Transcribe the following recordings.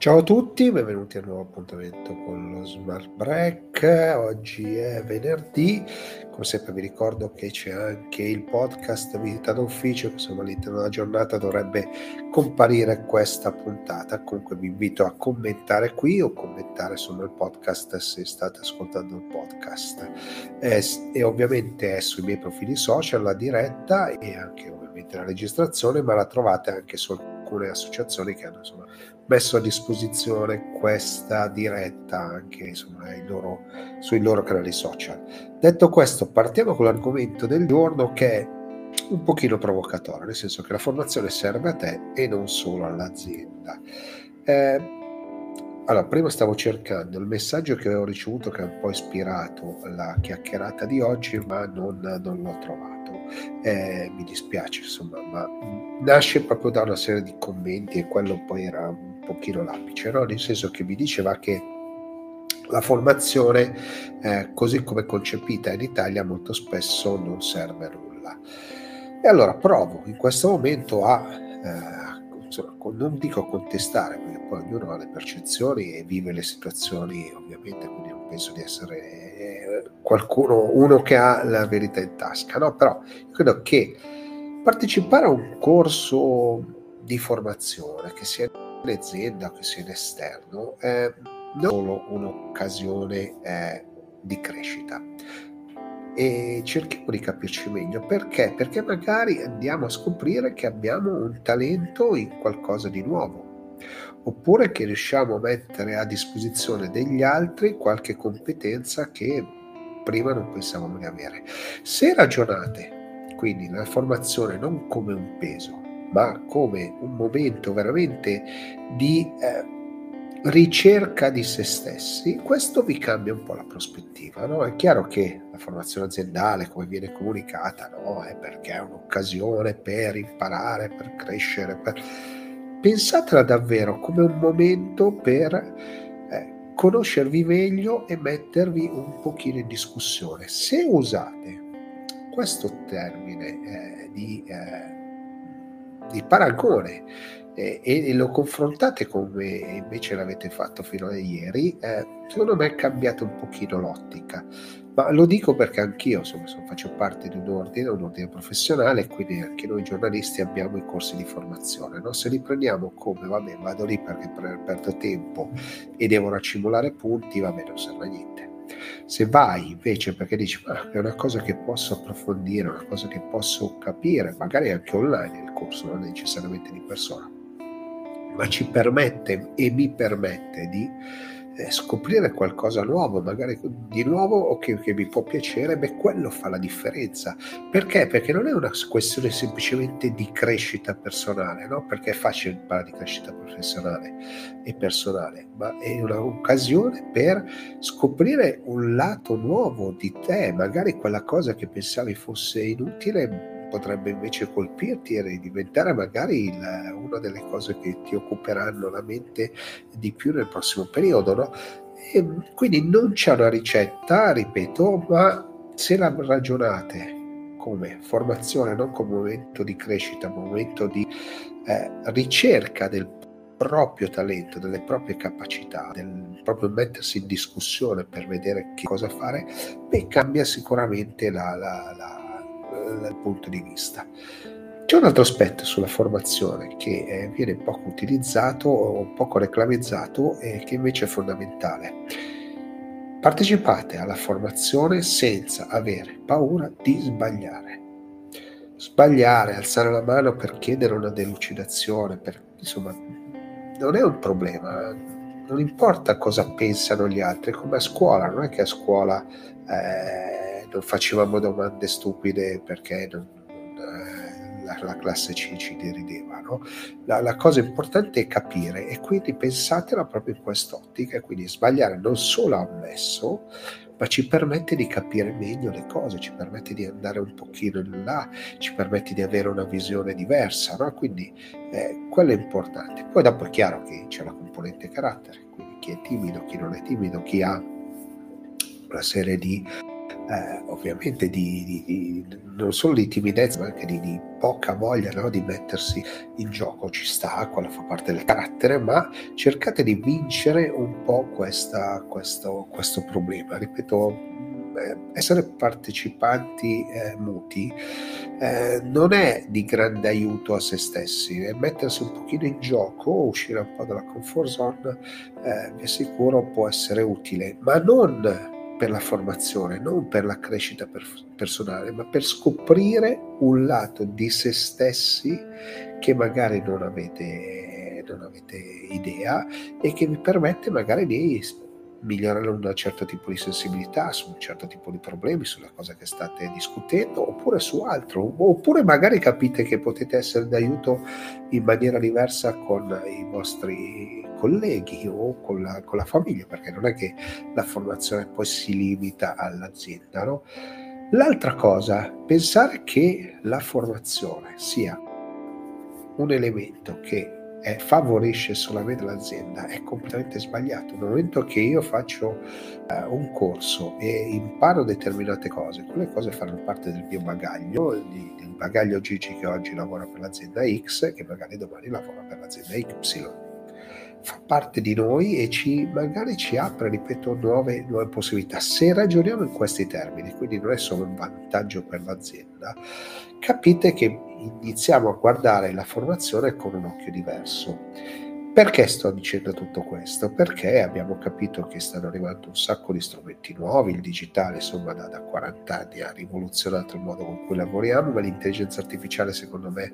Ciao a tutti, benvenuti a un nuovo appuntamento con lo Smart Break. Oggi è venerdì, come sempre vi ricordo che c'è anche il podcast Visita d'Ufficio, che insomma all'interno della giornata dovrebbe comparire questa puntata. Comunque vi invito a commentare qui o commentare insomma il podcast se state ascoltando il podcast. Eh, e ovviamente è sui miei profili social la diretta e anche ovviamente la registrazione, ma la trovate anche su alcune associazioni che hanno insomma, messo a disposizione questa diretta anche insomma, loro, sui loro canali social. Detto questo, partiamo con l'argomento del giorno che è un pochino provocatorio, nel senso che la formazione serve a te e non solo all'azienda. Eh, allora, prima stavo cercando il messaggio che avevo ricevuto che ha un po' ispirato la chiacchierata di oggi, ma non, non l'ho trovato. Eh, mi dispiace, insomma, ma nasce proprio da una serie di commenti e quello poi era un pochino l'apice, no? nel senso che mi diceva che la formazione, eh, così come concepita in Italia, molto spesso non serve a nulla. E allora provo in questo momento a, eh, insomma, non dico contestare, perché poi ognuno ha le percezioni e vive le situazioni, ovviamente, quindi non penso di essere qualcuno, uno che ha la verità in tasca, no? Però credo che partecipare a un corso di formazione, che sia in azienda, che sia in esterno, è non solo un'occasione eh, di crescita. E cerchiamo di capirci meglio perché? Perché magari andiamo a scoprire che abbiamo un talento in qualcosa di nuovo, oppure che riusciamo a mettere a disposizione degli altri qualche competenza che prima non pensavamo di avere. Se ragionate quindi la formazione non come un peso, ma come un momento veramente di eh, ricerca di se stessi, questo vi cambia un po' la prospettiva. No? È chiaro che la formazione aziendale, come viene comunicata, no? è perché è un'occasione per imparare, per crescere. Per... Pensatela davvero come un momento per conoscervi meglio e mettervi un pochino in discussione. Se usate questo termine eh, di eh, di paragone eh, e, lo confrontate come invece l'avete fatto fino a ieri, eh, secondo me cambiate un pochino l'ottica. Ma lo dico perché anch'io insomma, faccio parte di un ordine, un ordine professionale, quindi anche noi giornalisti abbiamo i corsi di formazione. No? Se li prendiamo come, vabbè, vado lì perché perdo tempo e devo racimolare punti, vabbè, non serve a niente. Se vai invece perché dici ma è una cosa che posso approfondire, una cosa che posso capire, magari anche online il corso, non necessariamente di persona, ma ci permette e mi permette di eh, scoprire qualcosa nuovo, magari di nuovo o che, che, mi può piacere, beh, quello fa la differenza. Perché? Perché non è una questione semplicemente di crescita personale, no? Perché è facile parlare di crescita professionale e personale, ma è un'occasione per scoprire un lato nuovo di te, magari quella cosa che pensavi fosse inutile potrebbe invece colpirti e diventare magari il, una delle cose che ti occuperanno la mente di più nel prossimo periodo. No? E quindi non c'è una ricetta, ripeto, ma se la ragionate come formazione, non come momento di crescita, momento di eh, ricerca del proprio talento, delle proprie capacità, del proprio mettersi in discussione per vedere che cosa fare, beh, cambia sicuramente la, la, la dal punto di vista. C'è un altro aspetto sulla formazione che eh, viene poco utilizzato o poco reclamizzato e che invece è fondamentale. Partecipate alla formazione senza avere paura di sbagliare. Sbagliare, alzare la mano per chiedere una delucidazione, per, insomma, non è un problema. Non importa cosa pensano gli altri, come a scuola, non è che a scuola eh, non facevamo domande stupide perché non, non, la, la, classe ci, ci derideva. No? La, la, cosa importante è capire e quindi pensatela proprio in quest'ottica e quindi sbagliare non solo ammesso, ma ci permette di capire meglio le cose, ci permette di andare un pochino in là, ci permette di avere una visione diversa, no? quindi eh, quello è importante. Poi dopo è chiaro che c'è la componente carattere, quindi chi è timido, chi non è timido, chi ha una serie di eh, ovviamente di, di, di, non solo di timidezza ma anche di, poca voglia no? di mettersi in gioco, ci sta, quella fa parte del carattere, ma cercate di vincere un po' questa, questo, questo problema. Ripeto, eh, essere partecipanti eh, muti eh, non è di grande aiuto a se stessi, è mettersi un pochino in gioco, uscire un po' dalla comfort zone, eh, vi assicuro può essere utile, ma non per la formazione, non per la crescita per, personale, ma per scoprire un lato di se stessi che magari non avete, non avete idea e che vi permette magari di migliorare un certo tipo di sensibilità su un certo tipo di problemi, sulla cosa che state discutendo, oppure su altro, oppure magari capite che potete essere d'aiuto in maniera diversa con i vostri colleghi o con la, con la famiglia, perché non è che la formazione poi si limita all'azienda. No? L'altra cosa, pensare che la formazione sia un elemento che eh, favorisce solamente l'azienda è completamente sbagliato. Nel momento che io faccio eh, un corso e imparo determinate cose, quelle cose fanno parte del mio bagaglio, di, del bagaglio Gigi che oggi lavora per l'azienda X, che magari domani lavora per l'azienda Y fa parte di noi e ci, magari ci apre, ripeto, nuove, nuove possibilità. Se ragioniamo in questi termini, quindi non è solo un vantaggio per l'azienda, capite che iniziamo a guardare la formazione con un occhio diverso perché sto dicendo tutto questo? Perché abbiamo capito che stanno arrivando un sacco di strumenti nuovi, il digitale insomma da, da 40 anni ha rivoluzionato il modo con cui lavoriamo, ma l'intelligenza artificiale secondo me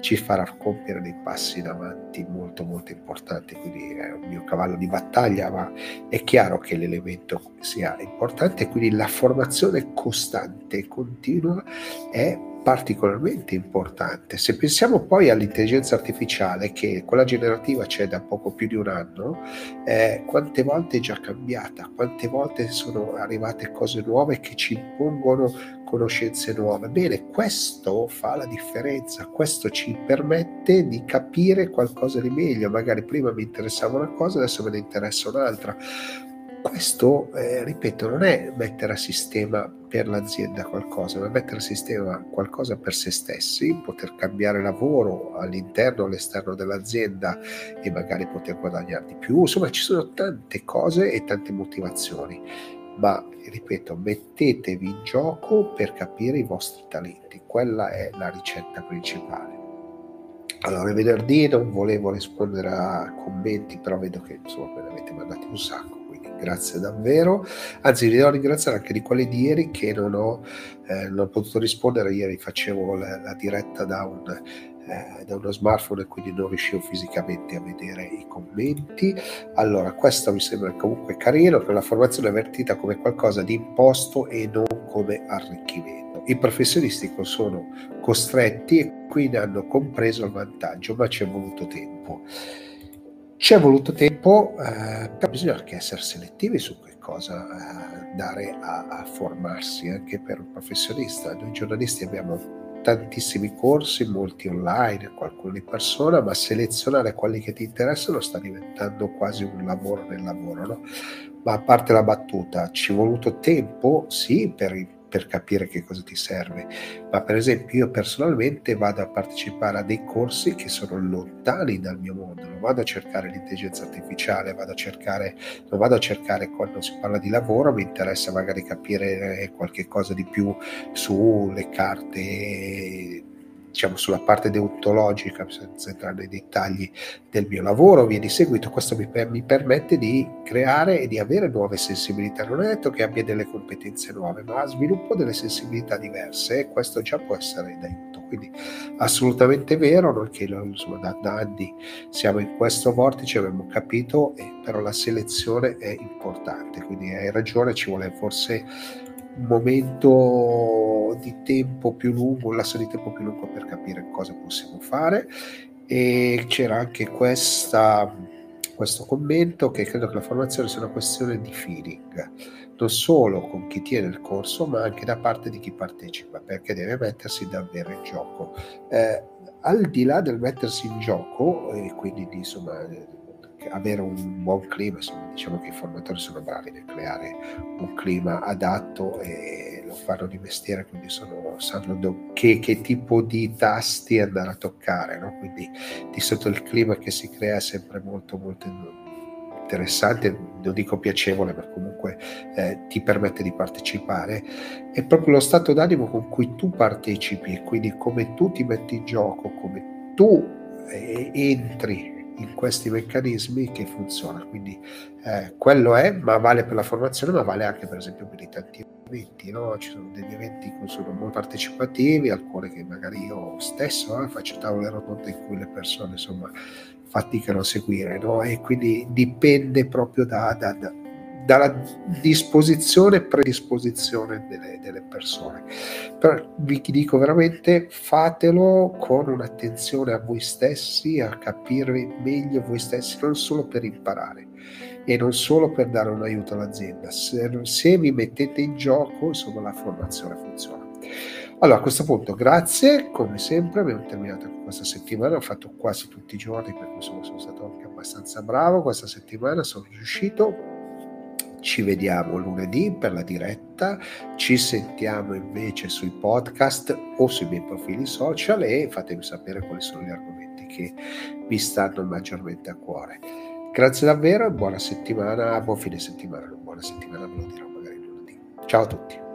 ci farà compiere dei passi in avanti molto molto importanti, quindi è un mio cavallo di battaglia, ma è chiaro che l'elemento sia importante, quindi la formazione costante e continua è particolarmente importante. Se pensiamo poi all'intelligenza artificiale, che quella generativa c'è da poco più di un anno, eh, quante volte è già cambiata, quante volte sono arrivate cose nuove che ci impongono conoscenze nuove. Bene, questo fa la differenza, questo ci permette di capire qualcosa di meglio. Magari prima mi interessava una cosa, adesso me ne interessa un'altra questo, eh, ripeto, non è mettere a sistema per l'azienda qualcosa, ma mettere a sistema qualcosa per se stessi, poter cambiare lavoro all'interno o all'esterno dell'azienda e magari poter guadagnare di più. Insomma, ci sono tante cose e tante motivazioni, ma ripeto, mettetevi in gioco per capire i vostri talenti. Quella è la ricetta principale. Allora, venerdì non volevo rispondere a commenti, però vedo che insomma me ne avete mandati un sacco grazie davvero. Anzi, vi devo ringraziare anche di quelli di ieri che non ho, eh, non ho potuto rispondere. Ieri facevo la, la diretta da, un, eh, da, uno smartphone e quindi non riuscivo fisicamente a vedere i commenti. Allora, questo mi sembra comunque carino, che la formazione avvertita come qualcosa di imposto e non come arricchimento. I professionisti sono costretti e quindi hanno compreso il vantaggio, ma ci è voluto tempo. Ci è voluto tempo, eh, però bisogna anche essere selettivi su che cosa eh, dare a, a, formarsi anche per un professionista. Noi giornalisti abbiamo tantissimi corsi, molti online, qualcuno di persona, ma selezionare quelli che ti interessano sta diventando quasi un lavoro nel lavoro. No? Ma a parte la battuta, ci è voluto tempo, sì, per per capire che cosa ti serve. Ma per esempio io personalmente vado a partecipare a dei corsi che sono lontani dal mio mondo, non vado a cercare l'intelligenza artificiale, vado a cercare, non vado a cercare quando si parla di lavoro, mi interessa magari capire eh, qualche cosa di più sulle carte diciamo, sulla parte deontologica, senza entrare nei dettagli del mio lavoro, via di seguito, questo mi, mi, permette di creare e di avere nuove sensibilità. Non è detto che abbia delle competenze nuove, ma sviluppo delle sensibilità diverse e questo già può essere d'aiuto. Quindi assolutamente vero, noi che insomma, da, da anni siamo in questo vortice, abbiamo capito, eh, però la selezione è importante, quindi hai ragione, ci vuole forse momento di tempo più lungo, un lasso di tempo più lungo per capire cosa possiamo fare e c'era anche questa, questo commento che credo che la formazione sia una questione di feeling, non solo con chi tiene il corso ma anche da parte di chi partecipa perché deve mettersi davvero in gioco. Eh, al di là del mettersi in gioco e quindi di insomma avere un buon clima, insomma, diciamo che i formatori sono bravi nel creare un clima adatto e lo fanno di mestiere, quindi sono, sanno do, che, che, tipo di tasti andare a toccare, no? quindi di sotto il clima che si crea è sempre molto molto interessante, non dico piacevole, ma comunque eh, ti permette di partecipare, è proprio lo stato d'animo con cui tu partecipi quindi come tu ti metti in gioco, come tu eh, entri in questi meccanismi che funziona. Quindi eh, quello è, ma vale per la formazione, ma vale anche per esempio per i tanti eventi. No? Ci sono degli eventi che sono molto partecipativi, alcuni che magari io stesso eh, faccio tavole rotonde in cui le persone insomma faticano a seguire, no? e quindi dipende proprio da, da, da dalla disposizione e predisposizione delle, delle, persone. Però vi dico veramente fatelo con un'attenzione a voi stessi, a capirvi meglio voi stessi, non solo per imparare e non solo per dare un aiuto all'azienda. Se, se vi mettete in gioco, insomma, la formazione funziona. Allora, a questo punto, grazie, come sempre, abbiamo terminato questa settimana, ho fatto quasi tutti i giorni perché insomma, sono stato anche abbastanza bravo questa settimana, sono riuscito ci vediamo lunedì per la diretta, ci sentiamo invece sui podcast o sui miei profili social e fatemi sapere quali sono gli argomenti che vi stanno maggiormente a cuore. Grazie davvero e buona settimana, buon fine settimana, buona settimana ve lo dirò magari lunedì. Ciao a tutti.